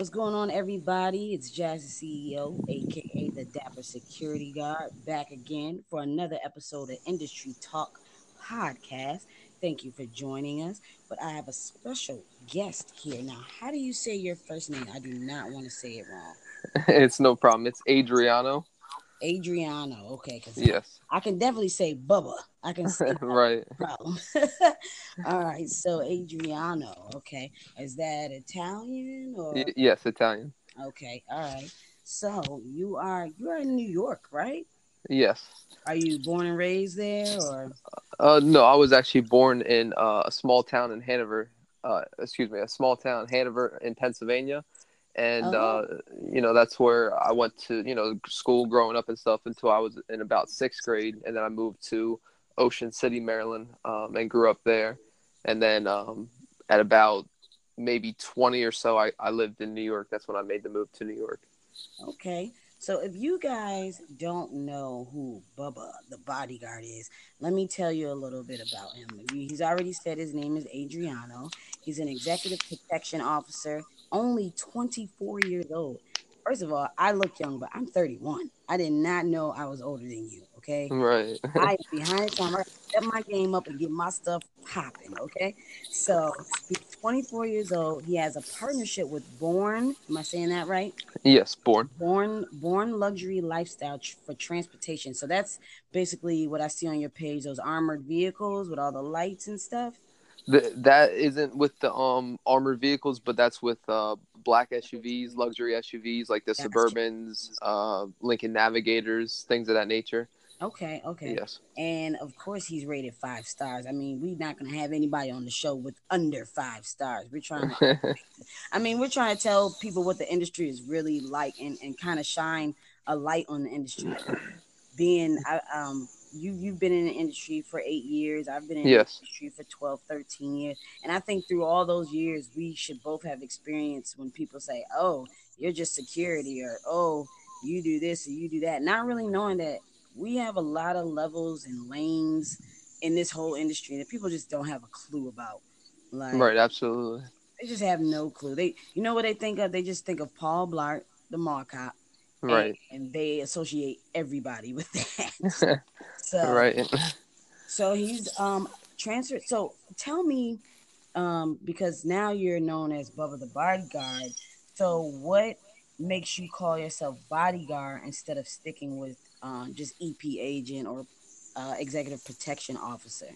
What's going on, everybody? It's Jazz CEO, aka the Dapper Security Guard, back again for another episode of Industry Talk Podcast. Thank you for joining us. But I have a special guest here. Now, how do you say your first name? I do not want to say it wrong. it's no problem. It's Adriano. Adriano. Okay. Cause Yes. I can definitely say Bubba. I can say right. problem. All right. So Adriano. Okay. Is that Italian or? Y- yes, Italian. Okay. All right. So you are you are in New York, right? Yes. Are you born and raised there, or Uh, no, I was actually born in uh, a small town in Hanover. Uh, excuse me, a small town, Hanover, in Pennsylvania, and Oh. uh, you know that's where I went to, you know, school growing up and stuff until I was in about sixth grade, and then I moved to Ocean City, Maryland, um, and grew up there, and then um, at about maybe twenty or so, I, I lived in New York. That's when I made the move to New York. okay? So if you guys don't know who Bubba the bodyguard is, let me tell you a little bit about him. He's already said his name is Adriano. He's an executive protection officer, only 24 years old. First of all, I look young, but I'm 31. I did not know I was older than you. Okay. Right. I am behind the time. I step my game up and get my stuff popping. Okay, so he's 24 years old. He has a partnership with Born. Am I saying that right? yes, born. Born Born Luxury Lifestyle tr- for transportation. So that's basically what I see on your page. Those armored vehicles with all the lights and stuff. Th- that isn't with the um armored vehicles, but that's with uh black SUVs, luxury SUVs like the Gotcha. Suburbans, uh Lincoln Navigators, things of that nature. Okay, okay. Yes. And of course, he's rated five stars. I mean, we're not gonna have anybody on the show with under five stars. We're trying to I mean, we're trying to tell people what the industry is really like and, and kind of shine a light on the industry. Being, I, um, you, you've been in the industry for eight years. I've been in Yes. the industry for 12, 13 years. And I think through all those years, we should both have experience when people say, oh, you're just security or, oh, you do this or you do that. Not really knowing that we have a lot of levels and lanes in this whole industry that people just don't have a clue about. Like, right, absolutely. they just have no clue. They, you know what they think of? They just think of Paul Blart, the mall cop, and- Right. and, they associate everybody with that. so, right. so he's um transferred. So tell me, um, because now you're known as Bubba the Bodyguard. So what makes you call yourself bodyguard instead of sticking with um, just EP agent or uh, executive protection officer?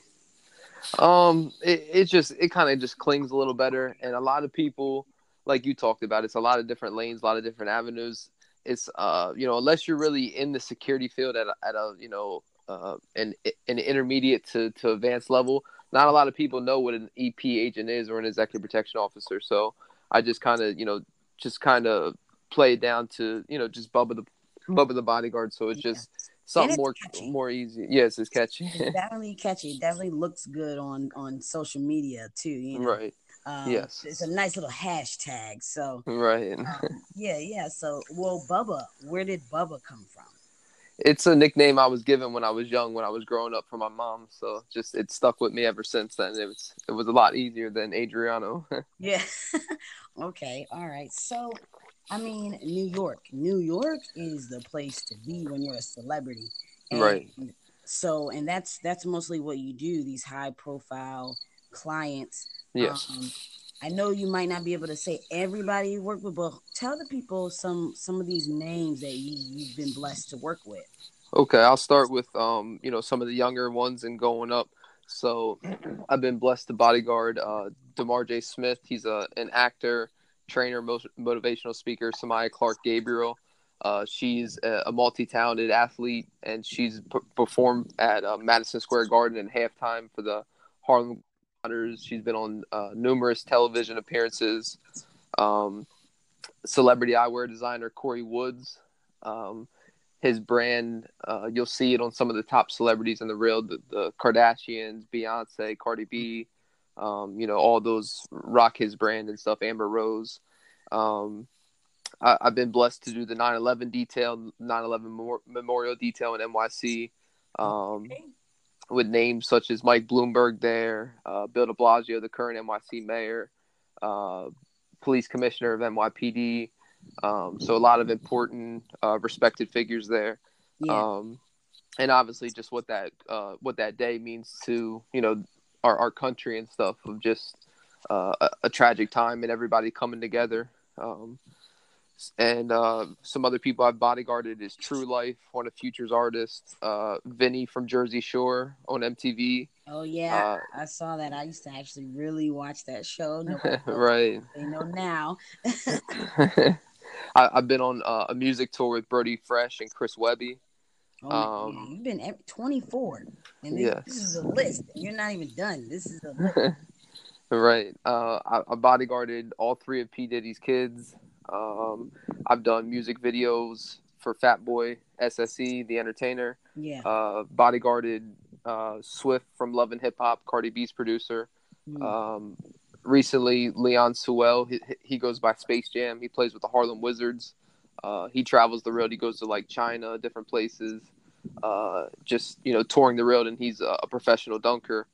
Um it, it just it kind of just clings a little better and a lot of people like you talked about it's a lot of different lanes, a lot of different avenues. It's uh you know, unless you're really in the security field at a, at a, you know, uh an an intermediate to to advanced level, not a lot of people know what an EP agent is or an executive protection officer. So I just kind of, you know, just kind of play it down to, you know, just Bubba the Bubba the bodyguard. So it's Yeah. just something it's more catchy. more easy. Yes, it's catchy. It's definitely catchy. It definitely looks good on on social media too. You know, right. Um, Yes. it's a nice little hashtag. So Right. um, yeah, yeah. So well, Bubba, where did Bubba come from? It's a nickname I was given when I was young, when I was growing up from my mom. So just it stuck with me ever since then. It was it was a lot easier than Adriano. Yeah. okay. All right. So, I mean, New York. New York is the place to be when you're a celebrity. And Right. So, and that's that's mostly what you do. These high profile clients. yes. Um, I know you might not be able to say everybody you work with, but tell the people some some of these names that you you've been blessed to work with. Okay, I'll start with um, you know, some of the younger ones and going up. So I've been blessed to bodyguard uh DeMar J. Smith. He's a an actor, trainer, mo- motivational speaker, Samaya Clark Gabriel. Uh, she's a, a multi-talented athlete, and she's p- performed at uh, Madison Square Garden in halftime for the Harlem. She's been on uh, numerous television appearances. Um, celebrity eyewear designer Corey Woods. Um, his brand, uh, you'll see it on some of the top celebrities in the real, the, the Kardashians, Beyonce, Cardi B, um, you know, all those rock his brand and stuff. Amber Rose. Um, I, I've been blessed to do the 9/11 detail, 9/11 memorial detail in NYC, um, with names such as Mike Bloomberg there, uh, Bill De Blasio, the current NYC mayor, uh, police commissioner of NYPD. Um, so a lot of important, uh, respected figures there. Yeah. Um, and obviously just what that uh, what that day means to you know our, our country and stuff of just uh, a, a tragic time and everybody coming together. Um, and uh, some other people I've bodyguarded is True Life, one of Future's artists, uh, Vinny from Jersey Shore on MTV. Oh yeah, Uh, I saw that. I used to actually really watch that show. No, right. They know now. I, I've been on uh, a music tour with Brody Fresh and Chris Webby. Oh, man, Um, you've been ev- 24, and this, Yes. this is a list. You're not even done. This is a list. right. Uh, I, I bodyguarded all three of P Diddy's kids. Um, I've done music videos for Fat Boy, SSE, The Entertainer. Yeah. Uh, bodyguarded uh, Swift from Love and Hip Hop, Cardi B's producer. Mm. Um, recently, Leon Sewell, he, he goes by Space Jam. He plays with the Harlem Wizards. Uh, he travels the road. He goes to like China, different places, uh, just you know touring the road. And he's a, a professional dunker,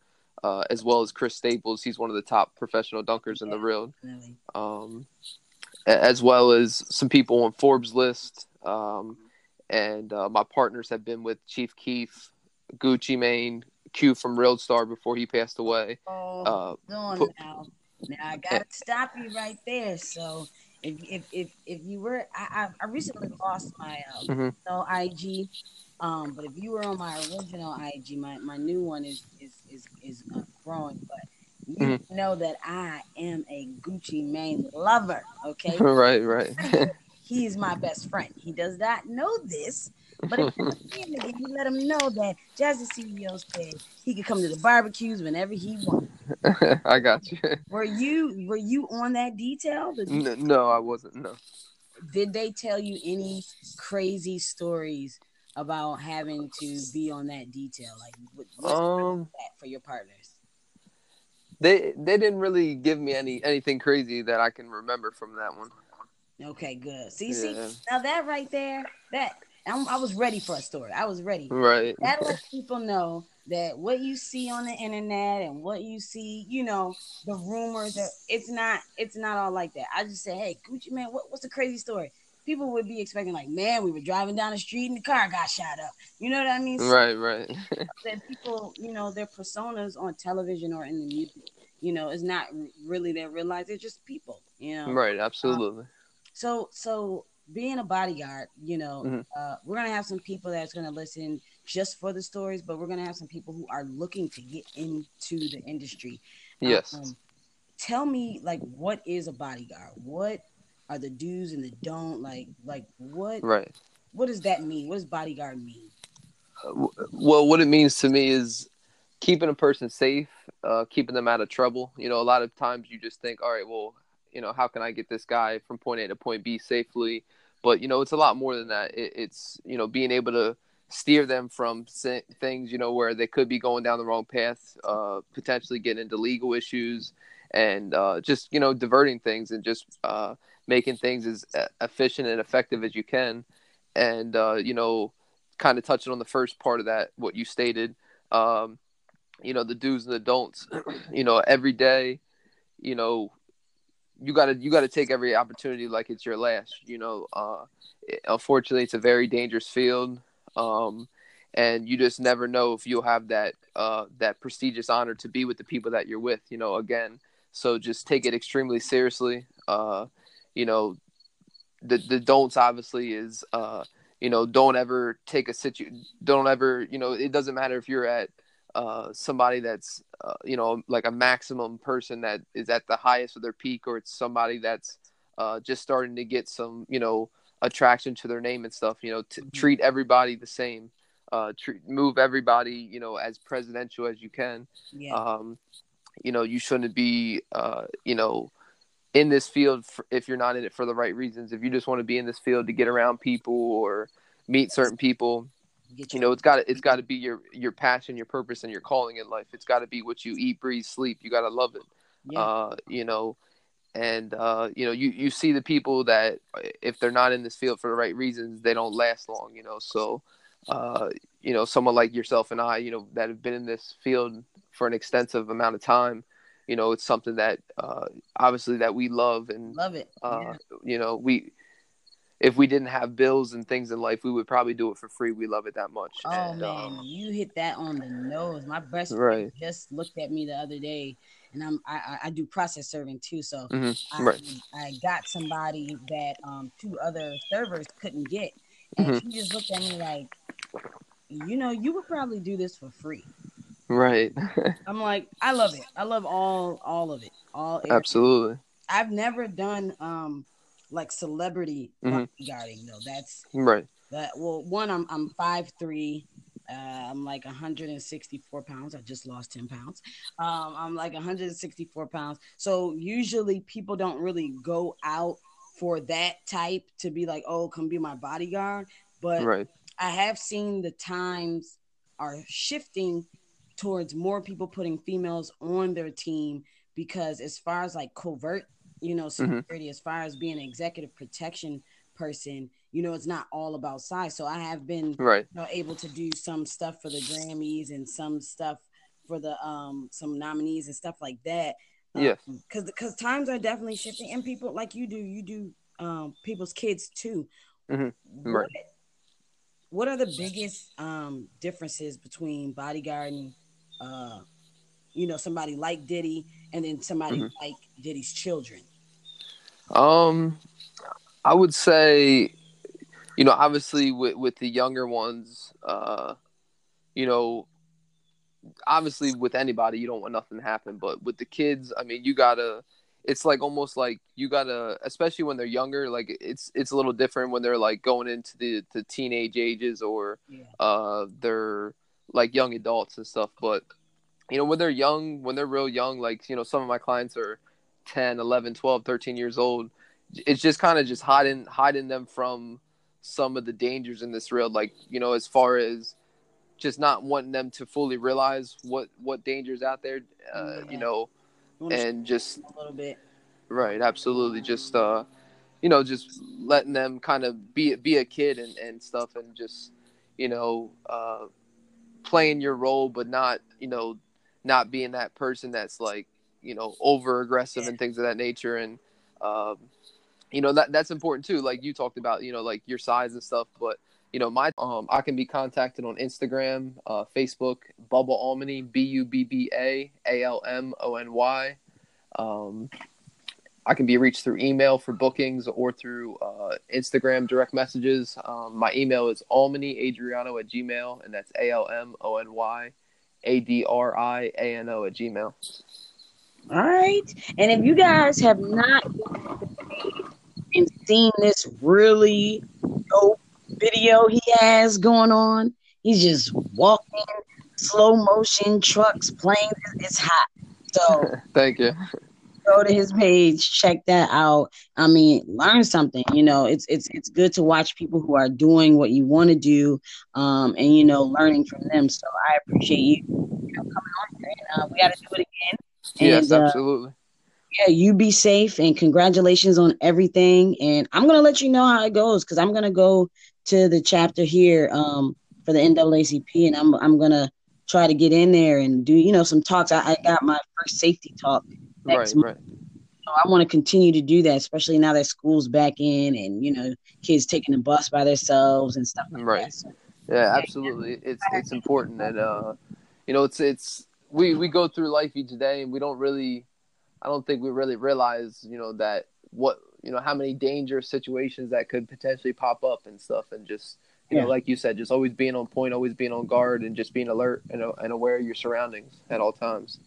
uh, as well as Chris Staples. He's one of the top professional dunkers in the Yeah. road, Really. um, as well as some people on Forbes list. Um, and uh, my partners have been with Chief Keef, Gucci Mane, Q from Real Star before he passed away. Oh, Uh, put- now. Now I gotta stop you right there. So if if if, if you were, I, I recently lost my uh, Mhm. original IG. Um, but if you were on my original IG, my, my new one is is is is uh, growing. But you Mm-hmm. know that I am a Gucci Mane lover. Okay, right, right. He's my best friend. He does not know this, but if you see him again, you let him know that Jazzy CEO said he could come to the barbecues whenever he wants. I got you. Were you were you on that detail? Did, N- no, I wasn't. No. did they tell you any crazy stories about having to be on that detail? Like what, Um, that for your partners? They they didn't really give me any anything crazy that I can remember from that one. Okay, good. See, see, now that right there, that I'm, I was ready for a story. I was ready. Right. That lets people know that what you see on the internet and what you see, you know, the rumors that it's not it's not all like that. I just say, hey, Gucci Mane, what, what's the crazy story? People would be expecting like, man, we were driving down the street and the car got shot up. You know what I mean? So Right, right. that people, you know, their personas on television or in the music, you know, is not really their real life. They're just people, you know. right, absolutely. So, so being a bodyguard, you know, Mhm. uh, we're gonna have some people that's gonna listen just for the stories, but we're gonna have some people who are looking to get into the industry. Yes. Um, tell me, like, what is a bodyguard? What are the do's and the don't? Like, like what? Right. What does that mean? What does bodyguard mean? Well, what it means to me is keeping a person safe, uh, keeping them out of trouble. You know, a lot of times you just think, all right, well, you know, how can I get this guy from point A to point B safely? But you know, it's a lot more than that. It, it's you know, being able to steer them from things, you know, where they could be going down the wrong path, uh, potentially getting into legal issues, and uh, just you know, diverting things and just uh, making things as uh, efficient and effective as you can. And uh, you know, kind of touching on the first part of that, what you stated, um, you know, the do's and the don'ts. you know, every day, you know, you gotta you gotta take every opportunity like it's your last. You know, uh, unfortunately, it's a very dangerous field, um, and you just never know if you'll have that uh, that prestigious honor to be with the people that you're with. You know, again, so just take it extremely seriously. Uh, you know, the the don'ts obviously is uh, you know don't ever take a situ don't ever you know it doesn't matter if you're at uh, somebody that's uh, you know like a maximum person that is at the highest of their peak or it's somebody that's uh, just starting to get some you know attraction to their name and stuff you know t- Mhm. treat everybody the same uh, treat, move everybody you know as presidential as you can Yeah, um, you know you shouldn't be uh, you know in this field for, if you're not in it for the right reasons if you just want to be in this field to get around people or meet certain people you know it's got to it's got to be your your passion your purpose and your calling in life. It's got to be what you eat breathe sleep. You got to love it yeah, uh you know? And uh you know you you see the people that if they're not in this field for the right reasons they don't last long you know? So uh you know someone like yourself and I you know that have been in this field for an extensive amount of time you know it's something that uh, obviously that we love and Love it. uh, yeah. you know we if we didn't have bills and things in life we would probably do it for free we love it that much Oh And, man, um, you hit that on the nose. My best friend Right. just looked at me the other day, and I'm I, I- do process serving too. So mhm, I, right I got somebody that um two other servers couldn't get, and Mhm. she just looked at me like, you know, you would probably do this for free. Right I'm like, I love it. I love all all of it. All absolutely I've never done um like celebrity Mhm. bodyguarding though. That's right that. Well, one, I'm I'm five three. Uh, I'm like 164 pounds. I just lost 10 pounds. Um, I'm like 164 pounds. So usually people don't really go out for that type to be like, oh, come be my bodyguard. But right I have seen the times are shifting towards more people putting females on their team because as far as like covert, you know, security, as far as being an executive protection person, you know, it's not all about size. So I have been right you know, able to do some stuff for the Grammys and some stuff for the um some nominees and stuff like that. Yeah, because because times are definitely shifting, and people like you do, you do um people's kids too. Mhm. What, Right. what are the biggest um differences between bodyguarding, uh, you know, somebody like Diddy and then somebody Mhm. like Diddy's children? Um, I would say, you know, obviously with with the younger ones, uh, you know, obviously with anybody, you don't want nothing to happen. But with the kids, I mean, you gotta. It's like almost like you gotta, especially when they're younger. Like it's it's a little different when they're like going into the the teenage ages or Yeah. uh they're like young adults and stuff but you know when they're young when they're real young like you know some of my clients are 10 11 12 13 years old it's just kind of just hiding hiding them from some of the dangers in this world like you know as far as just not wanting them to fully realize what what dangers out there uh, Yeah. you know You and just a little bit. Right, absolutely. Just uh you know, just letting them kind of be be a kid and, and stuff and just, you know, uh playing your role but not, you know, not being that person that's like, you know, over aggressive and things of that nature and um you know that that's important too. Like you talked about, you know, like your size and stuff, but you know, my um I can be contacted on Instagram, uh Facebook, Bubba Almony, B U B B A A L M O N Y. Um I can be reached through email for bookings or through uh, Instagram direct messages. Um, my email is almonyadriano at gmail, and that's A L M O N Y A D R I A N O at gmail. All right. And if you guys have not and seen this really dope video he has going on, he's just walking, slow motion, trucks, planes. It's hot. So Thank you. Go to his page, check that out. I mean, learn something. You know, it's it's it's good to watch people who are doing what you want to do, um, and you know, learning from them. So I appreciate you, you know, coming on here, and uh, we got to do it again. yes, And, uh, absolutely. yeah, you be safe and congratulations on everything. And I'm gonna let you know how it goes because I'm gonna go to the chapter here um, for the NAACP, and I'm I'm gonna try to get in there and do you know some talks. I, I got my first safety talk. Right, next right. So I want to continue to do that, especially now that school's back in, and you know, kids taking the bus by themselves and stuff like Right. that. So, Yeah, absolutely. It's it's important that uh, you know, it's it's we we go through life each day, and we don't really, I don't think we really realize, you know, that what you know how many dangerous situations that could potentially pop up and stuff, and just you Yeah. know, like you said, just always being on point, always being on guard, and just being alert and, and aware of your surroundings at all times.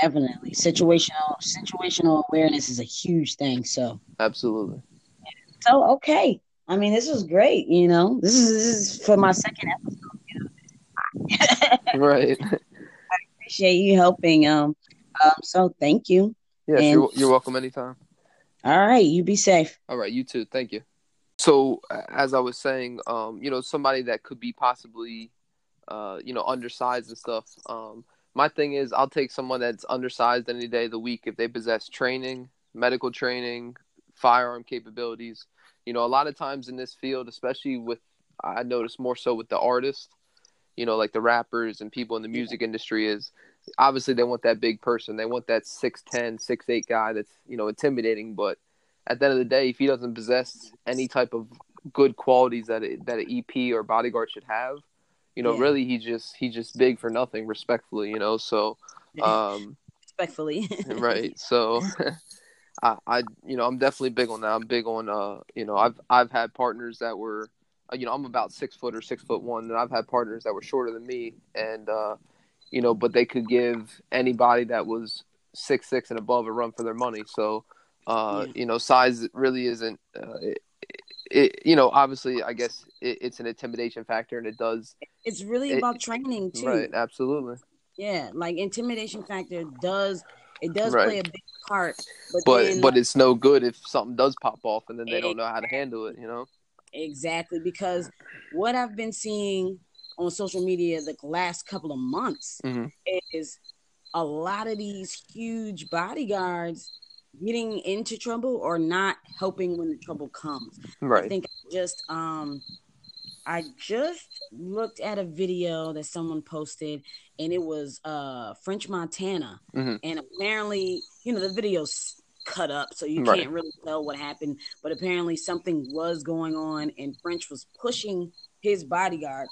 Definitely, situational situational awareness is a huge thing. So. Absolutely. So okay. I mean, this was great. You know, this is this is for my second episode. You know, right. I appreciate you helping. Um, um. So thank you. Yes, And- you're you're welcome anytime. All right. You be safe. All right, you too. Thank you. So, as I was saying, um, you know, somebody that could be possibly, uh, you know, undersized and stuff. Um, my thing is, I'll take someone that's undersized any day of the week if they possess training, medical training, firearm capabilities. You know, a lot of times in this field, especially with, I notice more so with the artists, you know, like the rappers and people in the music industry, is obviously they want that big person. They want that 6'10", 6'8 guy that's you know intimidating. But at the end of the day, if he doesn't possess any type of good qualities that it, that an EP or bodyguard should have, you know, Yeah. really he just he just big for nothing, respectfully, you know. So, um, Respectfully. right. So, I, I, you know, I'm definitely big on that. I'm big on, uh, you know, I've I've had partners that were, uh, you know, I'm about six foot or six foot one, and I've had partners that were shorter than me, and uh, you know, but they could give anybody that was six six and above a run for their money. So, uh, Yeah. you know, size really isn't. Uh, it, it, you know, obviously, I guess it, it's an intimidation factor, and it does. it's really It- about training too. Right. Absolutely. Yeah, like intimidation factor does it does Right. play a big part, but But then, but it's no good if something does pop off, and then they don't know how to handle it. You know. exactly because what I've been seeing on social media the last couple of months Mhm. is a lot of these huge bodyguards getting into trouble or not helping when the trouble comes. Right. I think I just um I just looked at a video that someone posted and it was uh French Montana Mhm. and apparently you know the video's cut up so you Right. can't really tell what happened but apparently something was going on and French was pushing his bodyguard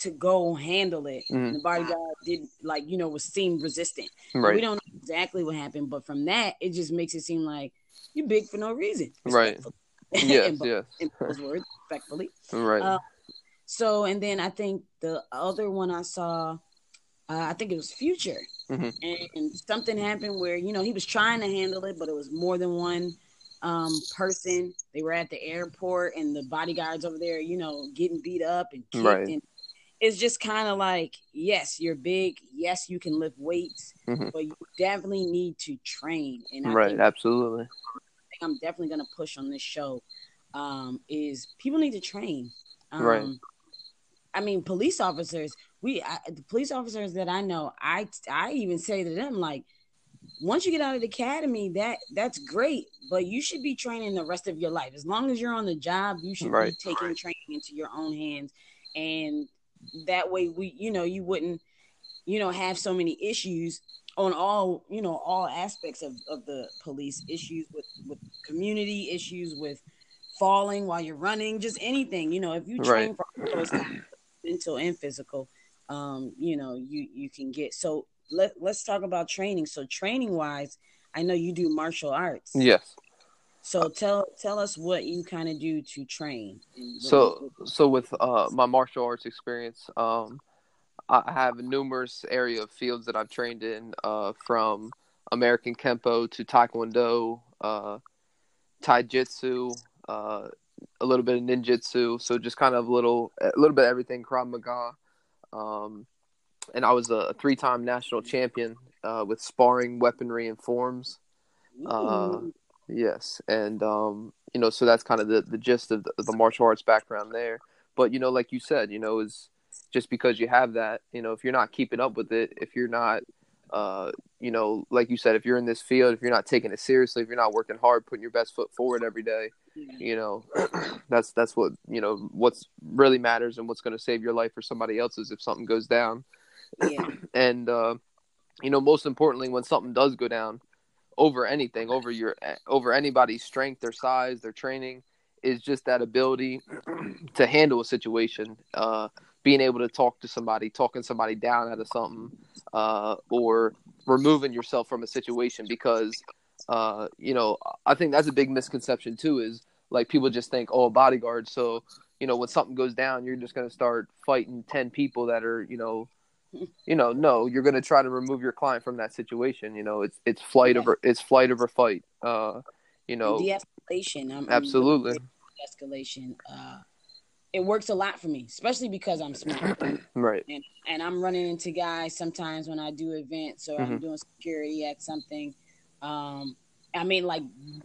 to go handle it Mhm. the bodyguard did like you know was seemed resistant we don't know exactly what happened but from that it just makes it seem like you're big for no reason Right. Yes. Yes. in those words respectfully Right. Uh, so, and then I think the other one I saw, uh, I think it was Future, Mhm. and something happened where you know he was trying to handle it, but it was more than one um, person. They were at the airport, and the bodyguards over there, you know, getting beat up and kicked. Right. And it's just kind of like, yes, you're big. Yes, you can lift weights, Mhm. but you definitely need to train. And I right. Absolutely. thing I'm definitely going to push on this show um, is people need to train. Um, Right. I mean, police officers. We I, the police officers that I know, I I even say to them like, once you get out of the academy, that that's great, but you should be training the rest of your life. As long as you're on the job, you should Right. be taking training into your own hands, and that way we, you know, you wouldn't, you know, have so many issues on all you know all aspects of, of the police issues with with community issues with falling while you're running just anything you know if you train for all those kinds, mental and physical um you know you you can get so let, let's talk about training. So training wise i know you do martial arts. Yes. So tell tell us what you kind of do to train So so with uh my martial arts experience, um I have numerous area of fields that I've trained in, uh from American Kenpo to Taekwondo, uh Taijutsu, uh a little bit of ninjutsu, so just kind of a little a little bit of everything Krav Maga. Um and I was a three-time national champion uh with sparring, weaponry and forms. uh. Yes, and um, you know, so that's kind of the, the gist of the, the martial arts background there. But you know, like you said, you know, is just because you have that, you know, if you're not keeping up with it, if you're not, uh, you know, like you said, if you're in this field, if you're not taking it seriously, if you're not working hard, putting your best foot forward every day, you know, that's that's what you know what's really matters and what's going to save your life or somebody else's if something goes down. Yeah. And uh, you know most importantly when something does go down over anything over your over anybody's strength their size their training is just that ability to handle a situation uh, being able to talk to somebody talking somebody down out of something uh, or removing yourself from a situation because uh, you know i think that's a big misconception too is like people just think oh bodyguard. So you know when something goes down you're just going to start fighting 10 people that are you know you know, no, you're going to try to remove your client from that situation. You know, it's it's flight Yeah. over it's flight over fight. Uh, you know, de-escalation I'm, I'm absolutely, really big on de-escalation uh it works a lot for me especially because i'm smart right, and, and i'm running into guys sometimes when i do events or i'm Mhm. doing security at something um i mean like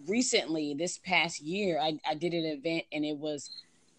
recently this past year i, I did an event and it was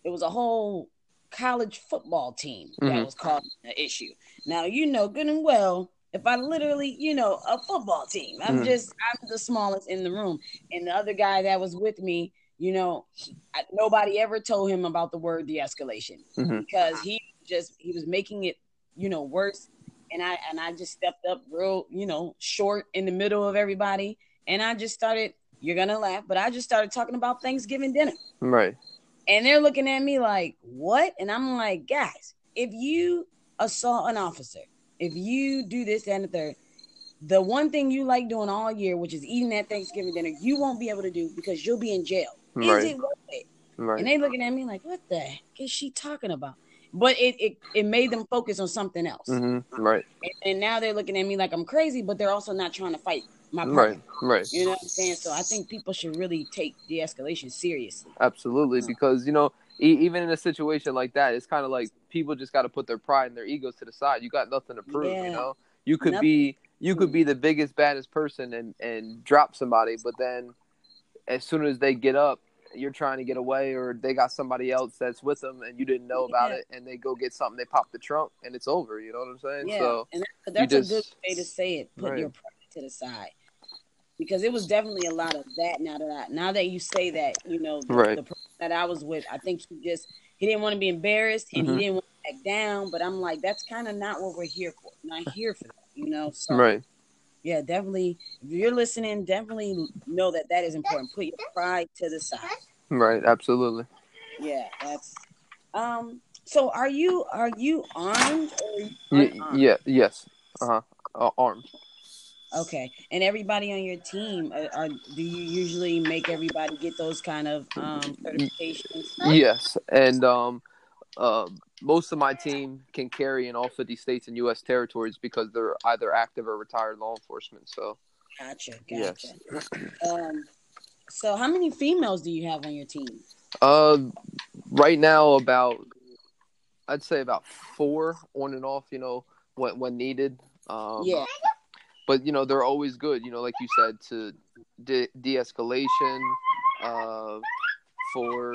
it was a whole college football team that Mhm. was causing an issue now you know good and well if i literally you know a football team i'm Mhm. just i'm the smallest in the room and the other guy that was with me you know he, I, nobody ever told him about the word de-escalation Mhm. because he just he was making it you know worse and I and I just stepped up real, you know, short in the middle of everybody, and I just started. You're gonna laugh, but I just started talking about Thanksgiving dinner. Right. And they're looking at me like, "What?" And I'm like, "Guys, if you assault an officer, if you do this, that, and the third, the one thing you like doing all year, which is eating that Thanksgiving dinner, you won't be able to do because you'll be in jail. Right. Is it worth it?" Right. And they looking at me like, "What the heck is she talking about?" But it it, it made them focus on something else. hmm Right. And, and now they're looking at me like I'm crazy, but they're also not trying to fight my Right. partner. Right. You know what I'm saying? So I think people should really take de-escalation seriously. Absolutely, Yeah. because you know, e- even in a situation like that, it's kind of like people just got to put their pride and their egos to the side. You got nothing to prove. Yeah. You know, you could Nothing. be you could be the biggest baddest person and and drop somebody, but then as soon as they get up, you're trying to get away, or they got somebody else that's with them and you didn't know about Yeah. it, and they go get something, they pop the trunk, and it's over. You know what I'm saying? Yeah, So and that, that's a good way to say it. Put Right. your pride to the side, because it was definitely a lot of that. Now that I, now that you say that, you know, the, Right. the person that I was with, I think he just he didn't want to be embarrassed and Mhm. he didn't want to back down. But I'm like, that's kind of not what we're here for. Not here for that, you know. So right, yeah, definitely. If you're listening, definitely know that that is important. Put your pride to the side. right, absolutely. Yeah, that's. Um. So, are you are you armed or are you yeah, yes, uh-huh. uh Armed. Okay, and everybody on your team, uh, are do you usually make everybody get those kind of um, certifications? Yes, and um, uh, most of my team can carry in all 50 states and U.S. territories because they're either active or retired law enforcement. So, Gotcha, gotcha. Yes. Um, so how many females do you have on your team? uh, right now, about I'd say about four on and off. You know, when when needed. Um, yeah, but you know they're always good. You know, like you said, to de- de-escalation, uh, for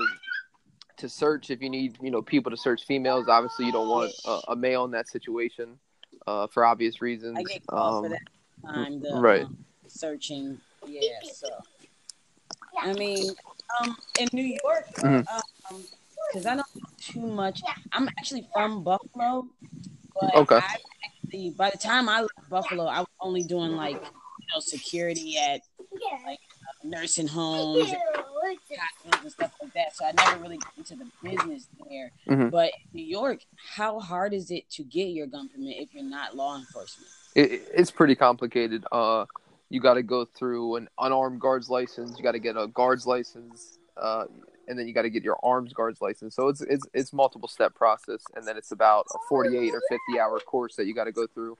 to search if you need you know people to search females. Obviously, you don't want a, a male in that situation uh, for obvious reasons. I get called Um, for that time. The, right. um, searching. Yeah. So, I mean, um, in New York, Mhm. um, because I don't know too much. I'm actually from Buffalo, but Okay. I by the time I left Buffalo, I was only doing like you know security at like uh, nursing homes, and and stuff like that. So I never really got into the business there. Mhm. But in New York, how hard is it to get your gun permit if you're not law enforcement? it, it's pretty complicated. Uh, you got to go through an unarmed guard's license. You got to get a guard's license, uh, and then you got to get your arms guard's license. So it's it's it's multiple step process, and then it's about a forty eight or fifty hour course that you got to go through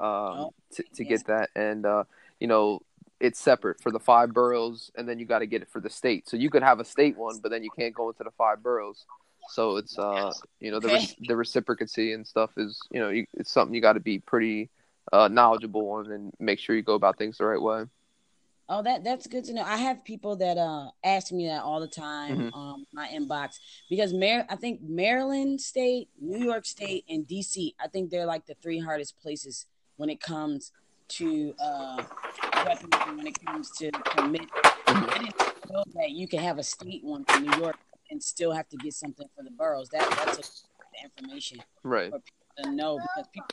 um, to to get that. And uh, you know, it's separate for the five boroughs, and then you got to get it for the state. So you could have a state one, but then you can't go into the five boroughs. So it's uh, you know, the re- the reciprocacy and stuff is you know, you, it's something you got to be pretty uh, knowledgeable on and make sure you go about things the right way. Oh, that that's good to know. I have people that uh ask me that all the time Mhm. um my inbox because Mar I think Maryland State, New York State, and DC. I think they're like the three hardest places when it comes to uh weapons and when it comes to permit. I didn't know that you can have a state one for New York and still have to get something for the boroughs. That that's a information Right. For people to know because people,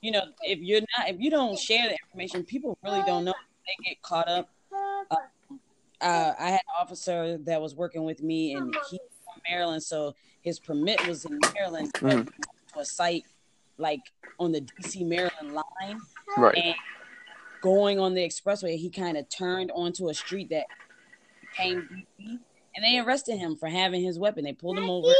you know, if you're not, if you don't share the information, people really don't know. They get caught up. Uh, uh, I had an officer that was working with me, and he's from Maryland, so his permit was in Maryland, but to a site like on the DC Maryland line, Right. and going on the expressway, he kind of turned onto a street that came DC, and they arrested him for having his weapon. They pulled him over,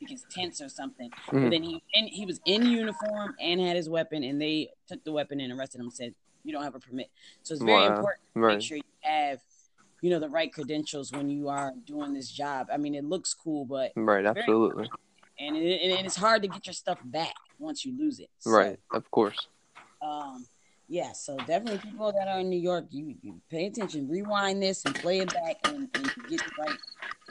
his tents or something. But Mhm. then he and he was in uniform and had his weapon, and they took the weapon and arrested him. and Said you don't have a permit. So it's very Wow. important to Right. make sure you have, you know, the right credentials when you are doing this job. I mean, it looks cool, but Right. Absolutely. and it, and it's hard to get your stuff back once you lose it. So, Right. Of course. Um. Yeah. So definitely, people that are in New York, you, you pay attention, rewind this, and play it back, and, and get the right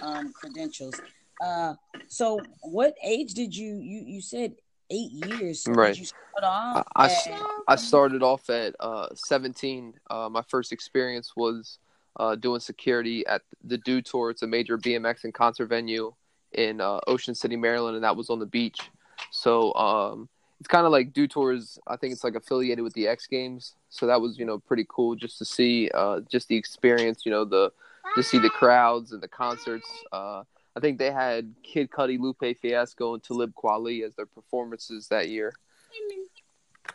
um, credentials. Uh. So, what age did you you you said eight years? So Right. Did you start off? I, I, I started off at uh, 17. Uh, my first experience was uh, doing security at the Dew Tour. It's a major BMX and concert venue in uh, Ocean City, Maryland, and that was on the beach. So um, it's kind of like Dew tours. I think it's like affiliated with the X Games, so that was you know pretty cool just to see uh, just the experience. You know the to see the crowds and the concerts. Uh, I think they had Kid Cudi, Lupe Fiasco, and Talib Kweli as their performances that year.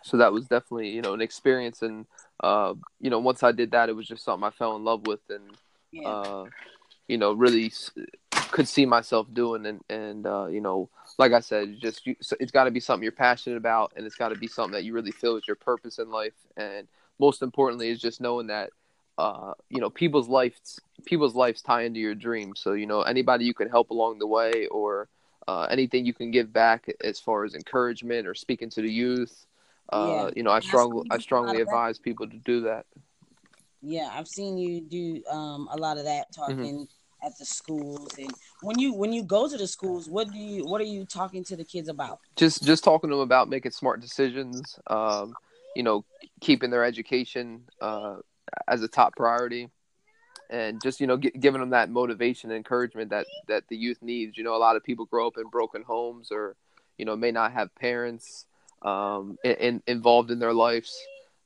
So that was definitely you know an experience, and uh, you know once I did that, it was just something I fell in love with, and yeah. uh, you know really could see myself doing, and and uh, you know like I said, just you, it's got to be something you're passionate about, and it's got to be something that you really feel is your purpose in life, and most importantly is just knowing that uh, you know people's lives people's lives tie into your dreams. So you know anybody you can help along the way, or uh, anything you can give back as far as encouragement or speaking to the youth. Uh, yeah. You know, I strongly I strongly advise people to do that. Yeah, I've seen you do um, a lot of that mm-hmm. talking. Mm-hmm at the schools and when you when you go to the schools what do you what are you talking to the kids about just just talking to them about making smart decisions um you know keeping their education uh as a top priority and just you know g- giving them that motivation and encouragement that that the youth needs you know a lot of people grow up in broken homes or you know may not have parents um in, in involved in their lives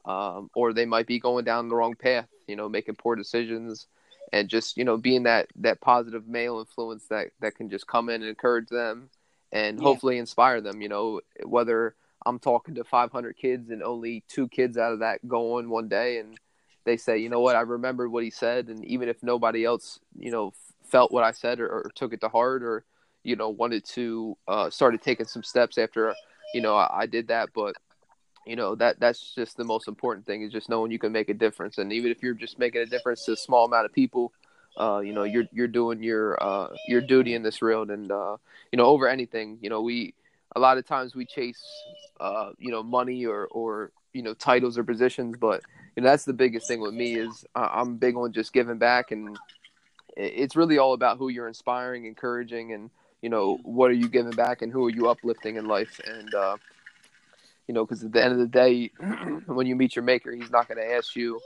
um or they might be going down the wrong path you know making poor decisions and just you know being that that positive male influence that that can just come in and encourage them and yeah. hopefully inspire them you know whether i'm talking to 500 kids and only two kids out of that go on one day and they say you know what? I remembered what he said and even if nobody else you know felt what i said or, or took it to heart or you know wanted to uh started taking some steps after you know I, I did that. But you know that that's just the most important thing is just knowing you can make a difference. And even if you're just making a difference to a small amount of people uh, you know you're you're doing your uh, your duty in this world and uh, you know over anything you know we a lot of times we chase uh, you know money or or you know titles or positions but you know that's the biggest thing with me is I'm big on just giving back and it's really all about who you're inspiring encouraging and you know what are you giving back and who are you uplifting in life and uh, you know, because at the end of the day, when you meet your maker, he's not going to ask you,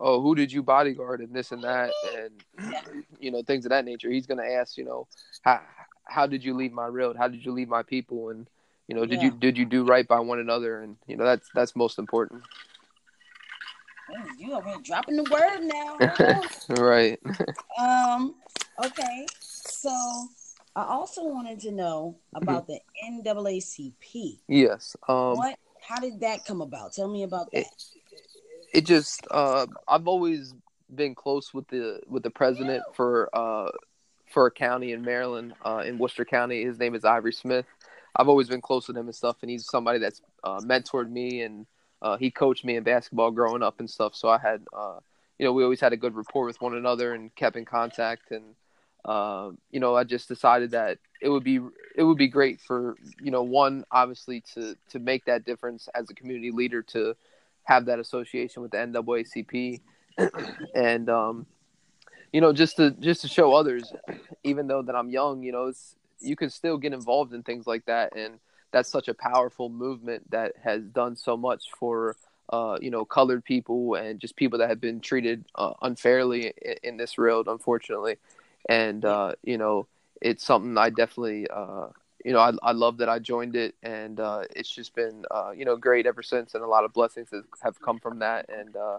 oh, who did you bodyguard and this and that, and you know, things of that nature. He's going to ask, you know, how how did you leave my road? How did you leave my people? And you know, did yeah. you did you do right by one another? And you know, that's that's most important. You here dropping the word now. right. um. Okay. So I also wanted to know about mm-hmm. the NAACP. Yes. Um, what how did that come about? Tell me about that. It, it just uh, I've always been close with the with the president for uh, for a county in Maryland, uh, in Worcester County. His name is Ivory Smith. I've always been close with him and stuff, and he's somebody that's uh, mentored me and uh, he coached me in basketball growing up and stuff. So I had, uh, you know, we always had a good rapport with one another and kept in contact. And uh, you know, I just decided that it would be it would be great for you know one obviously to to make that difference as a community leader to have that association with the NAACP and um, you know just to just to show others even though that I'm young you know it's you can still get involved in things like that and that's such a powerful movement that has done so much for uh, you know colored people and just people that have been treated uh, unfairly in, in, this world unfortunately. And uh, you know it's something I definitely, uh, you know, I, I love that I joined it, and uh, it's just been, uh, you know, great ever since, and a lot of blessings have come from that, and uh,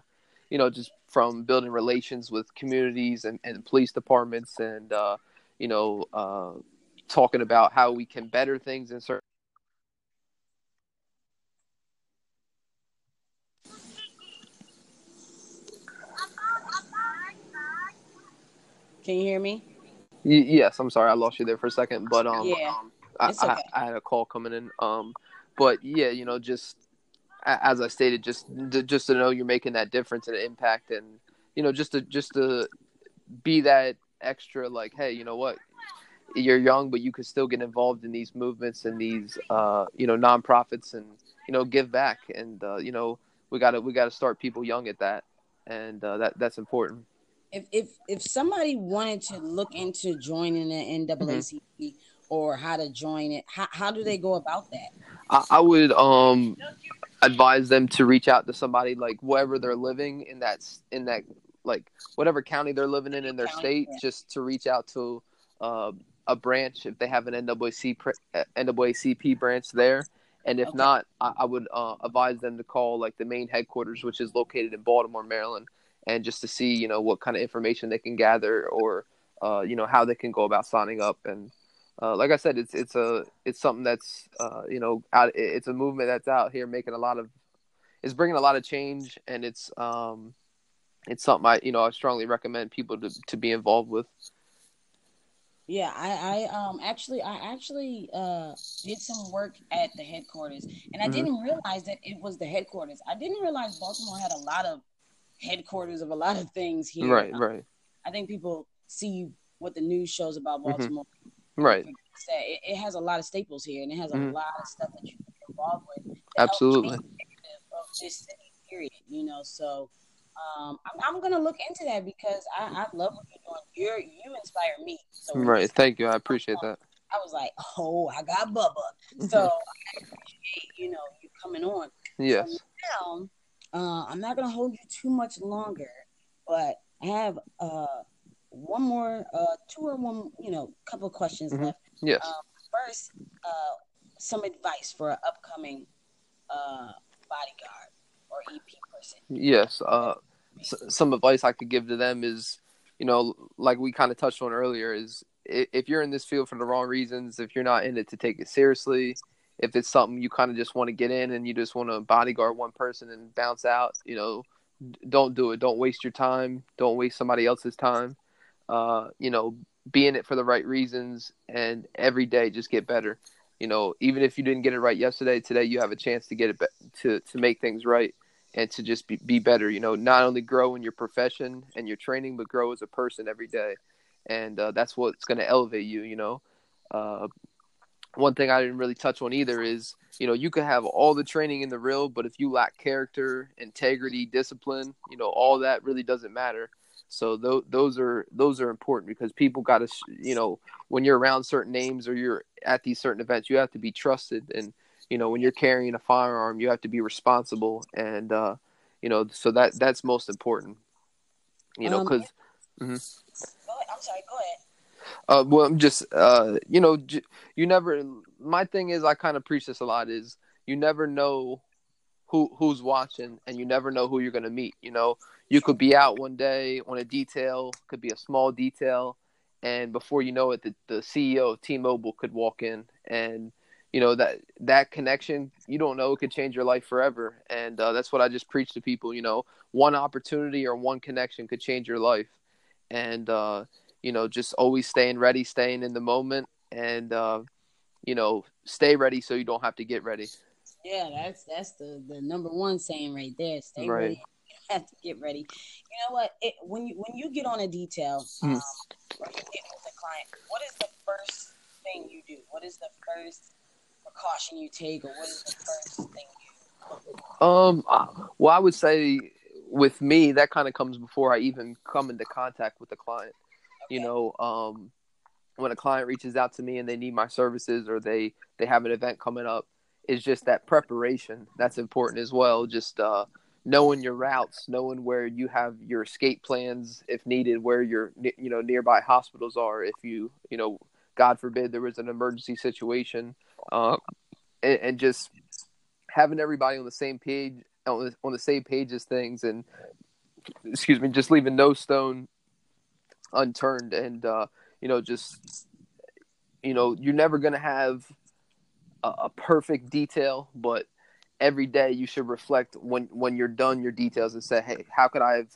you know, just from building relations with communities and, and police departments, and uh, you know, uh, talking about how we can better things in certain. Can you hear me? yes, I'm sorry, I lost you there for a second, but um, yeah, I, okay. I, I, had a call coming in. Um, but yeah, you know, just as I stated, just just to know you're making that difference and impact, and you know, just to just to be that extra, like, hey, you know what, you're young, but you can still get involved in these movements and these, uh, you know, nonprofits, and you know, give back, and uh, you know, we gotta we gotta start people young at that, and uh, that that's important if if if somebody wanted to look into joining the NAACP mm-hmm. or how to join it, how how do they go about that? I, I, would um advise them to reach out to somebody like wherever they're living in that in that like whatever county they're living in in their county, state, yeah. just to reach out to uh, a branch if they have an NAACP NAACP branch there And if Okay. not, I, I would uh, advise them to call like the main headquarters, which is located in Baltimore, Maryland, and just to see you know what kind of information they can gather or uh, you know how they can go about signing up. And uh, like I said, it's it's a it's something that's uh, you know out, it's a movement that's out here making a lot of it's bringing a lot of change, and it's um it's something I you know I strongly recommend people to to be involved with. Yeah, I, I um actually I actually uh did some work at the headquarters and I Mhm. didn't realize that it was the headquarters. I didn't realize Baltimore had a lot of headquarters of a lot of things here. Right, Um, right, I think people see what the news shows about Mhm. Baltimore. right. It, it has a lot of staples here and it has a Mhm. lot of stuff that you can get involved with. Absolutely. Of this city, period. You know, so um, I'm, I'm gonna look into that because I, I love what you're doing. You're you inspire me. So Right. Thank you. I appreciate that. I was like, oh, I got Bubba. So I appreciate, you know, you coming on. Yes. Now, uh, I'm not going to hold you too much longer, but I have uh, one more, uh, two or one, you know, couple of questions Mhm. left. Yes. Um, first, uh, some advice for an upcoming uh, bodyguard or EP. Yes. Uh, some advice I could give to them is, you know, like we kind of touched on earlier, is if you're in this field for the wrong reasons, if you're not in it to take it seriously, if it's something you kind of just want to get in and you just want to bodyguard one person and bounce out, you know, don't do it. Don't waste your time. Don't waste somebody else's time. Uh, you know, be in it for the right reasons and every day just get better. You know, even if you didn't get it right yesterday, today you have a chance to get it be- to to make things right and to just be, be better you know not only grow in your profession and your training but grow as a person every day. And uh, that's what's going to elevate you you know? Uh, one thing i didn't really touch on either is you know you could have all the training in the real but if you lack character integrity discipline you know all that really doesn't matter. So th- those are those are important because people got to you know when you're around certain names or you're at these certain events you have to be trusted and you know when you're carrying a firearm you have to be responsible and uh you know so that that's most important you know because Um, because Go ahead. I'm sorry. Go ahead. uh well i'm just uh you know j- you never my thing is i kind of preach this a lot is you never know who who's watching and you never know who you're going to meet you know you could be out one day on a detail could be a small detail and before you know it the, the ceo of t-mobile could walk in and you know that that connection you don't know it could change your life forever and uh, that's what i just preach to people you know one opportunity or one connection could change your life and uh, you know just always staying ready staying in the moment and uh, you know stay ready so you don't have to get ready Yeah, that's that's the the number one saying right there. Stay Right. ready. You have to get ready. You know what? It, when you when you get on a detail, Mm. um, or you get with a client, what is the first thing you do? What is the first precaution you take, or what is the first thing you? Um, well, I would say with me, that kind of comes before I even come into contact with the client. You know, um, when a client reaches out to me and they need my services or they they have an event coming up, it's just that preparation that's important as well. Just uh, knowing your routes, knowing where you have your escape plans if needed, where your you know nearby hospitals are if you you know God forbid there was an emergency situation, uh, and, and just having everybody on the same page on the, on the same page as things and excuse me just leaving no stone unturned. And uh you know just you know you're never going to have a, a perfect detail but every day you should reflect when when you're done your details and say hey how could i have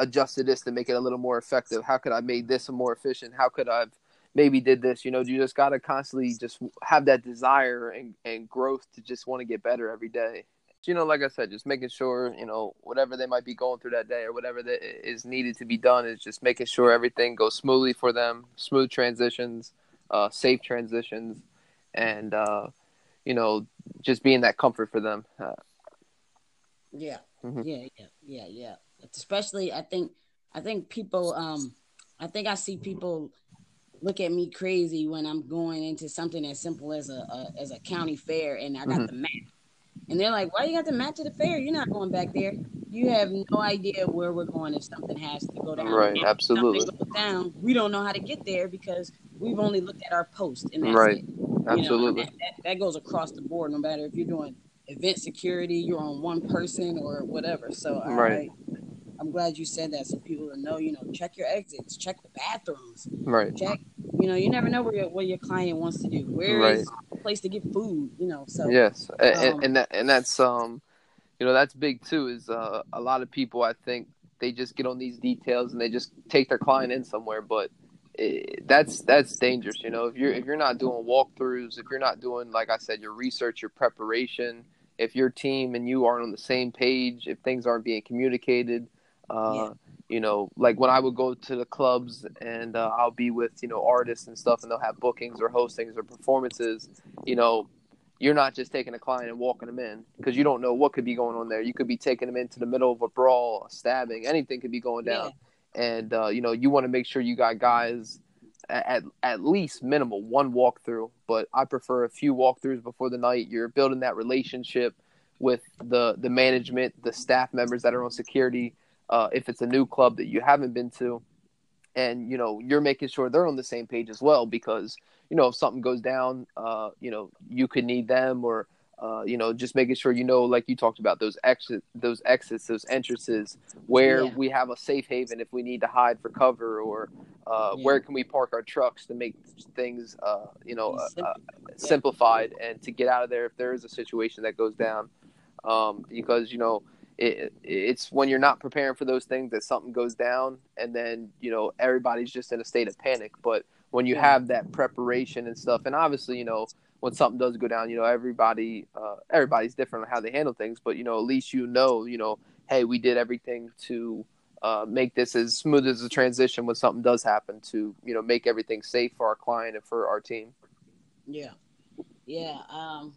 adjusted this to make it a little more effective? How could i made this more efficient? How could i've maybe did this you know you just got to constantly just have that desire and, and growth to just want to get better every day you know like i said just making sure you know whatever they might be going through that day or whatever that is needed to be done is just making sure everything goes smoothly for them smooth transitions uh, safe transitions and uh, you know just being that comfort for them uh, Yeah, Mhm. yeah, yeah, yeah, yeah. Especially, I think, I think people, um, I think I see people look at me crazy when I'm going into something as simple as a, a as a county fair and I got Mhm. the map, and they're like, "Why you got the map to the fair? You're not going back there. You have no idea where we're going if something has to go down. right If absolutely down, we don't know how to get there because we've only looked at our post and that's Right. it. Absolutely. Know, that, that, goes across the board, no matter if you're doing event security, you're on one person or whatever. So right. I, I'm glad you said that so people to know, you know, check your exits, check the bathrooms. Right. Check, you know, you never know where your, what your client wants to do. Where right. is a place to get food, you know, so. Yes. Um, and, and, that, and that's, um, you know, that's big too, is uh, a lot of people, I think, they just get on these details and they just take their client in somewhere, but it, that's that's dangerous. You know, if you're if you're not doing walkthroughs, if you're not doing like I said, your research, your preparation, if your team and you aren't on the same page, if things aren't being communicated, uh, yeah. You know, like when I would go to the clubs and uh, I'll be with you know artists and stuff, and they'll have bookings or hostings or performances. You know, you're not just taking a client and walking them in because you don't know what could be going on there. You could be taking them into the middle of a brawl, a stabbing, anything could be going down. Yeah. And uh, you know, you want to make sure you got guys at at least minimal one walkthrough, but I prefer a few walkthroughs before the night. You're building that relationship with the the management, the staff members that are on security, uh, if it's a new club that you haven't been to, and you know you're making sure they're on the same page as well because you know if something goes down, uh, you know you could need them or uh, you know just making sure you know like you talked about those exit those exits those entrances where yeah. we have a safe haven if we need to hide for cover or uh, yeah. where can we park our trucks to make things uh, you know uh, simplified and to get out of there if there is a situation that goes down um, because you know it, it's when you're not preparing for those things that something goes down and then you know everybody's just in a state of panic. But when you have that preparation and stuff and obviously you know when something does go down you know everybody uh, everybody's different on how they handle things. But you know at least you know you know hey we did everything to uh, make this as smooth as a transition when something does happen to you know make everything safe for our client and for our team. Yeah. Yeah um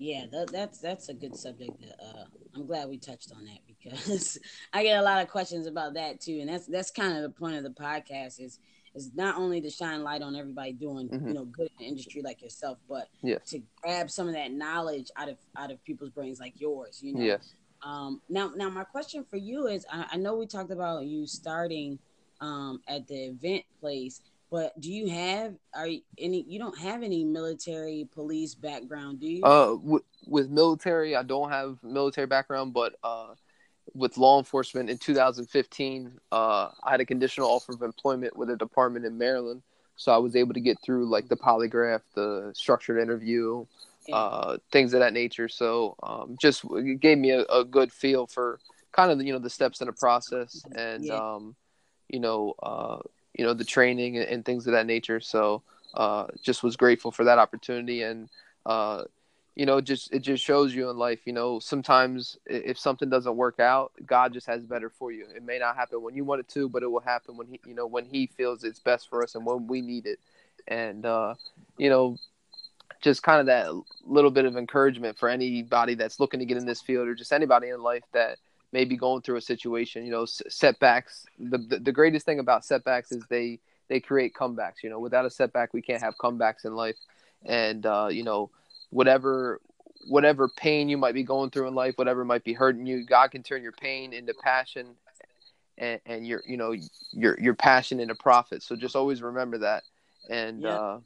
yeah, that, that's that's a good subject. uh, I'm glad we touched on that because I get a lot of questions about that too, and that's that's kind of the point of the podcast is is not only to shine light on everybody doing mm-hmm. you know good in the industry like yourself, but yes. to grab some of that knowledge out of out of people's brains like yours. You know. Yes. Um, now, now my question for you is: I, I know we talked about you starting um, at the event place but do you have are you any? You don't have any military police background, do you? Uh, with, with military, I don't have military background, but uh, with law enforcement in 2015, uh, I had a conditional offer of employment with a department in Maryland, so I was able to get through like the polygraph, the structured interview, yeah. uh, things of that nature. So um, just it gave me a, a, good feel for kind of the, you know the steps in the process, and yeah. um, you know uh, you know the training and, and things of that nature. So uh, just was grateful for that opportunity, and uh, you know, just it just shows you in life. You know, sometimes if something doesn't work out, God just has better for you. It may not happen when you want it to, but it will happen when he, you know, when He feels it's best for us and when we need it. And uh, you know, just kind of that little bit of encouragement for anybody that's looking to get in this field or just anybody in life that maybe going through a situation. You know, setbacks. The, the, the greatest thing about setbacks is they they create comebacks. You know, without a setback, we can't have comebacks in life. And uh, you know, whatever whatever pain you might be going through in life, whatever might be hurting you, God can turn your pain into passion, and, and your you know your your passion into profit. So just always remember that. And yeah, uh,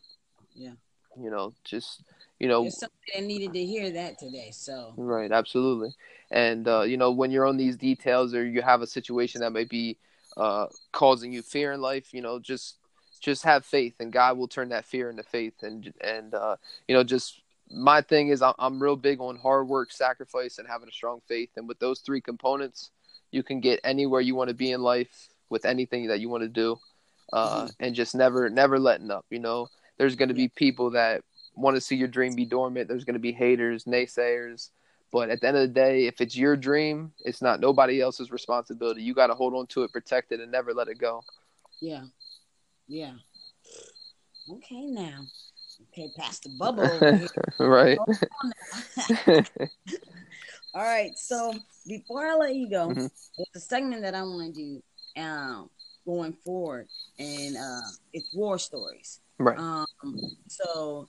yeah. you know, just you know, There's somebody that needed to hear that today. So right, absolutely. And uh, you know, when you're on these details or you have a situation that might be uh, causing you fear in life, you know, just just have faith, and God will turn that fear into faith. And and uh, you know, just my thing is, I'm, I'm real big on hard work, sacrifice, and having a strong faith. And with those three components, you can get anywhere you want to be in life with anything that you want to do, uh, mm-hmm. and just never never letting up. You know, there's going to be people that want to see your dream be dormant. There's going to be haters, naysayers. But at the end of the day, if it's your dream, it's not nobody else's responsibility. You got to hold on to it, protect it, and never let it go. Yeah. Yeah. Okay, now. Okay, past the bubble right. All right. So before I let you go, mm-hmm. there's a segment that I want to do um, going forward, and uh, it's war stories. Right. Um, so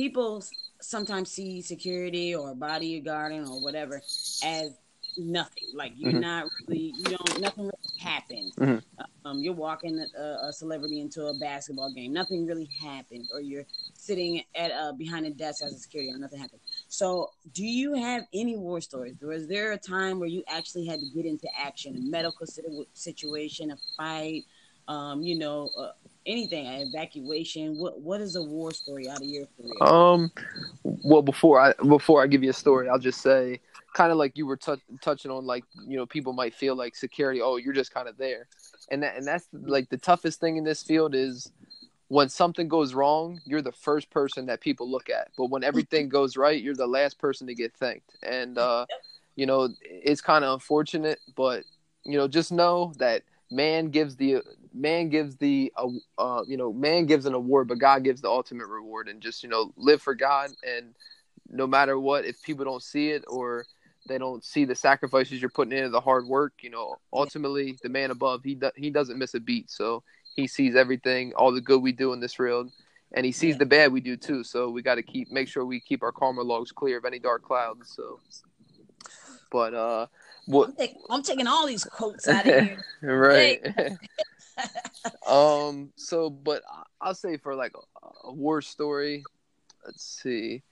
people sometimes see security or bodyguarding or whatever as nothing. Like you're mm-hmm. not really, you don't, nothing really happened. Mm-hmm. Um, you're walking a, a, celebrity into a basketball game. Nothing really happened, or you're sitting at uh, behind a desk as a security, or nothing happened. So, do you have any war stories? Was there a time where you actually had to get into action, a medical situation, a fight? Um, you know, uh, anything, an evacuation. What what is a war story out of your career? Um, well, before I before I give you a story, I'll just say kind of like you were t- touching on like you know people might feel like security oh you're just kind of there and that and that's like the toughest thing in this field is when something goes wrong you're the first person that people look at but when everything goes right you're the last person to get thanked and uh you know it's kind of unfortunate but you know just know that man gives the man gives the uh, uh you know man gives an award but god gives the ultimate reward and just you know live for god and no matter what if people don't see it or they don't see the sacrifices you're putting into the hard work. You know, ultimately, the man above he do, he doesn't miss a beat. So he sees everything, all the good we do in this field, and he sees the bad we do too. So we got to keep make sure we keep our karma logs clear of any dark clouds. So, but uh, what I'm, take, I'm taking all these quotes out of here, right? um. So, but I'll say for like a, a war story. Let's see.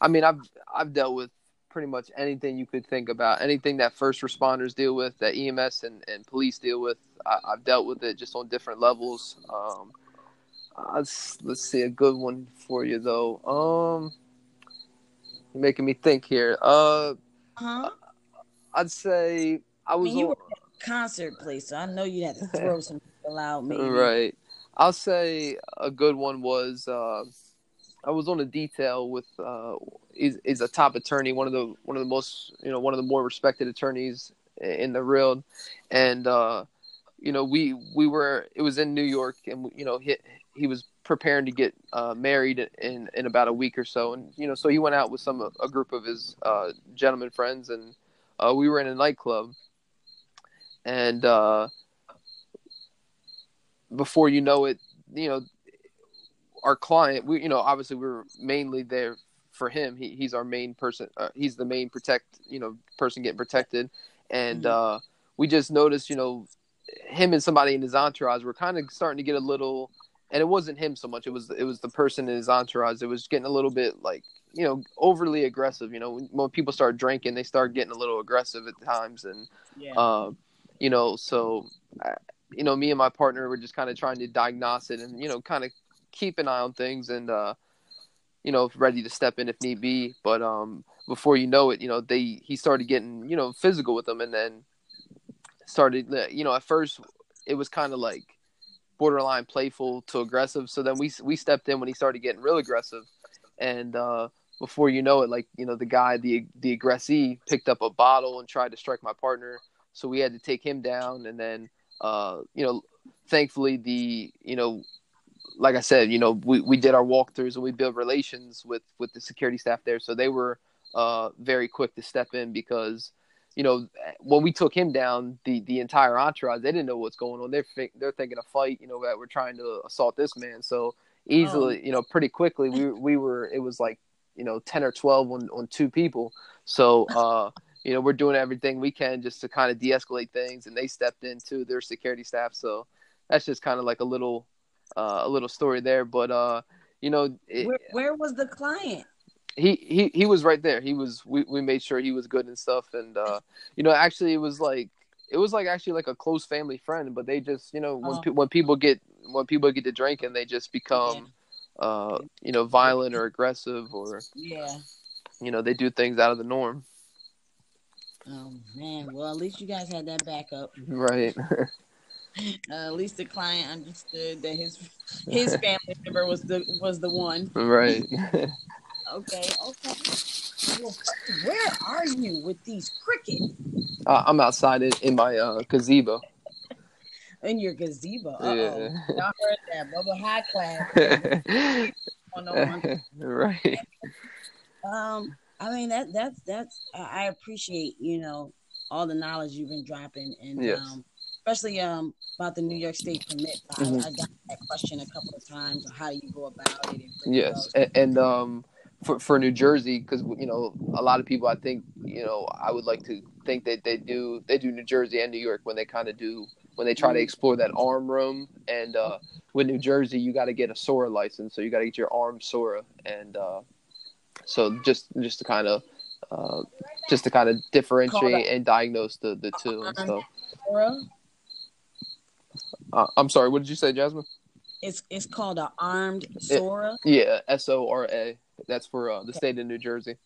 I mean, I've I've dealt with pretty much anything you could think about, anything that first responders deal with, that EMS and, and police deal with. I, have dealt with it just on different levels. Um, let's, let's see a good one for you though. Um, you're making me think here. Uh, huh? I'd say I was. I mean, you on... were at a concert place, so I know you had to throw some out. Maybe right. I'll say a good one was. Uh, I was on a detail with uh, is is a top attorney, one of the one of the most you know one of the more respected attorneys in the real, and uh, you know we we were it was in New York, and you know he he was preparing to get uh, married in in about a week or so, and you know so he went out with some a group of his uh, friends, and uh, we were in a nightclub, and uh, before you know it, you know our client, we you know obviously we are mainly there for him. He he's our main person. Uh, he's the main protect you know person getting protected, and mm-hmm. uh, we just noticed you know him and somebody in his entourage were kind of starting to get a little. And it wasn't him so much. It was it was the person in his entourage. It was getting a little bit like you know overly aggressive. You know when, when people start drinking, they start getting a little aggressive at times, and yeah. uh, you know so. You know, me and my partner were just kind of trying to diagnose it and, you know, kind of keep an eye on things and uh, you know ready to step in if need be. But um, before you know it, you know they he started getting you know physical with them, and then started you know at first it was kind of like borderline playful to aggressive. So then we we stepped in when he started getting real aggressive, and uh, before you know it, like you know the guy the the aggressee picked up a bottle and tried to strike my partner. So we had to take him down, and then uh, you know thankfully the you know like I said, you know, we, we did our walkthroughs and we built relations with, with the security staff there. So they were uh, very quick to step in because, you know, when we took him down, the, the entire entourage, they didn't know what's going on. They're, they're thinking a fight, you know, that we're trying to assault this man. So easily, oh. you know, pretty quickly, we, we were, it was like, you know, 10 or 12 on, on two people. So, uh, you know, we're doing everything we can just to kind of de-escalate things and they stepped into their security staff. So that's just kind of like a little, uh, a little story there. But uh, you know, it, where, where, was the client? He he he was right there. He was. We we made sure he was good and stuff. And uh, you know, actually, it was like it was like actually like a close family friend. But they just you know when oh. pe- when people get when people get to drinking, they just become. Uh, you know, violent or aggressive, or yeah, you know, they do things out of the norm. Oh man, well at least you guys had that backup. Right. Uh, at least the client understood that his his family member was the was the one. Right. okay. Okay. Well, where are you with these crickets? Uh, I'm outside in, in my uh, gazebo. In your gazebo. Uh-oh. Yeah. Y'all heard that. Bubba high class. right. Um, I mean that that's that's I appreciate, you know, all the knowledge you've been dropping and yes. um especially um about the New York State permit. Mm-hmm. I, I, got that question a couple of times. How do you go about it? yes, and, and, um for for New Jersey, because you know a lot of people, I think you know, I would like to think that they do they do New Jersey and New York when they kind of do when they try to mm-hmm. explore that arm room. And uh, with New Jersey, you got to get a SORA license, so you got to get your arm SORA. And uh, so just just to kind of uh, just to kind of differentiate and diagnose the the two and stuff. Uh, I'm sorry. What did you say, Jasmine? It's it's called an armed SORA. It, yeah, S O R A. That's for uh, the okay. state of New Jersey.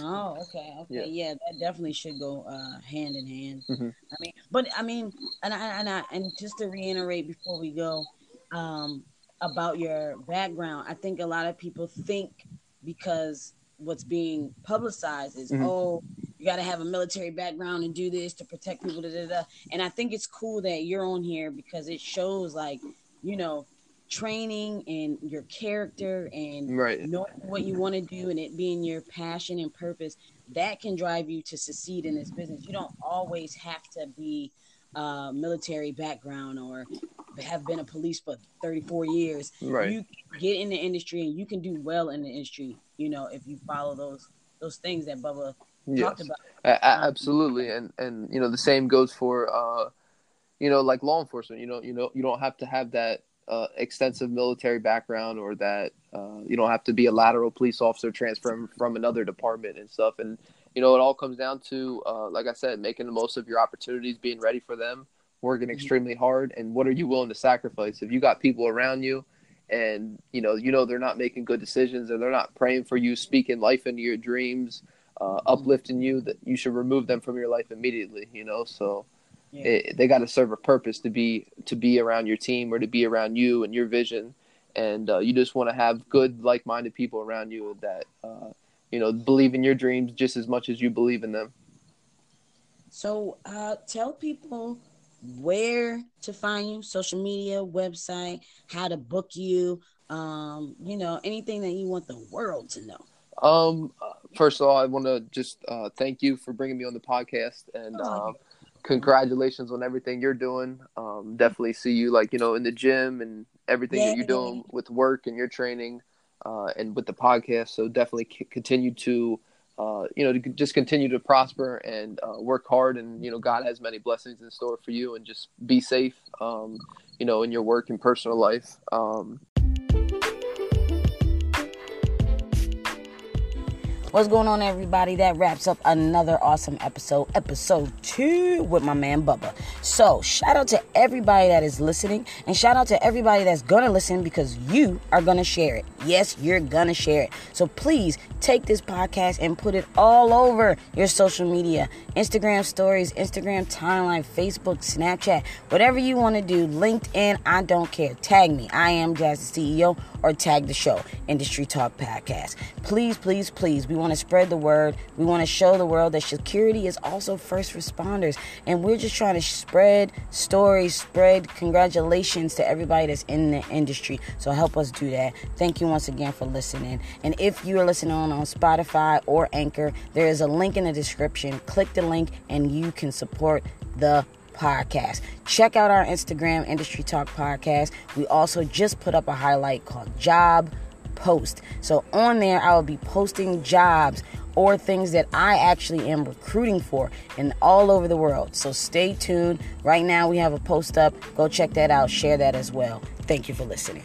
Oh, okay, okay, yeah, yeah that definitely should go uh, hand in hand. Mm-hmm. I mean, but I mean, and I and I and just to reiterate before we go um, about your background, I think a lot of people think because what's being publicized is mm-hmm. oh you got to have a military background and do this to protect people da, da, da. and i think it's cool that you're on here because it shows like you know training and your character and right. knowing what you want to do and it being your passion and purpose that can drive you to succeed in this business you don't always have to be uh, military background or have been a police for 34 years. Right. You get in the industry and you can do well in the industry you know if you follow those those things that bubba yes. talked about. A- absolutely. And and you know the same goes for uh you know like law enforcement. You know you know you don't have to have that uh, extensive military background or that uh, you don't have to be a lateral police officer transferring from another department and stuff. And you know, it all comes down to, uh, like I said, making the most of your opportunities, being ready for them, working mm-hmm. extremely hard, and what are you willing to sacrifice? If you got people around you, and you know, you know they're not making good decisions, and they're not praying for you, speaking life into your dreams, uh, mm-hmm. uplifting you, that you should remove them from your life immediately. You know, so yeah. It, they got to serve a purpose to be to be around your team or to be around you and your vision, and uh, you just want to have good, like-minded people around you that uh, you know believe in your dreams just as much as you believe in them. So, uh, tell people where to find you, social media, website, how to book you, um, you know, anything that you want the world to know. Um, first of all, I want to just uh, thank you for bringing me on the podcast, and oh, um, congratulations on everything you're doing. Um, definitely see you like you know in the gym and everything that you're doing with work and your training, uh, and with the podcast. So definitely c- continue to. Uh, you know, to just continue to prosper and uh, work hard, and you know, God has many blessings in store for you, and just be safe, um, you know, in your work and personal life. Um, What's going on, everybody? That wraps up another awesome episode, episode two with my man Bubba. So, shout out to everybody that is listening, and shout out to everybody that's gonna listen because you are gonna share it. Yes, you're gonna share it. So, please take this podcast and put it all over your social media Instagram stories, Instagram timeline, Facebook, Snapchat, whatever you wanna do. LinkedIn, I don't care. Tag me. I am Jazz, the CEO, or tag the show, Industry Talk Podcast. Please, please, please. We want to spread the word. We want to show the world that security is also first responders. And we're just trying to spread stories, spread congratulations to everybody that's in the industry. So help us do that. Thank you once again for listening. And if you are listening on, on Spotify or Anchor, there is a link in the description. Click the link and you can support the podcast. Check out our Instagram, Industry Talk Podcast. We also just put up a highlight called Job post. So on there, I will be posting jobs or things that I actually am recruiting for in all over the world. So stay tuned. Right now, we have a post up. Go check that out. Share that as well. Thank you for listening.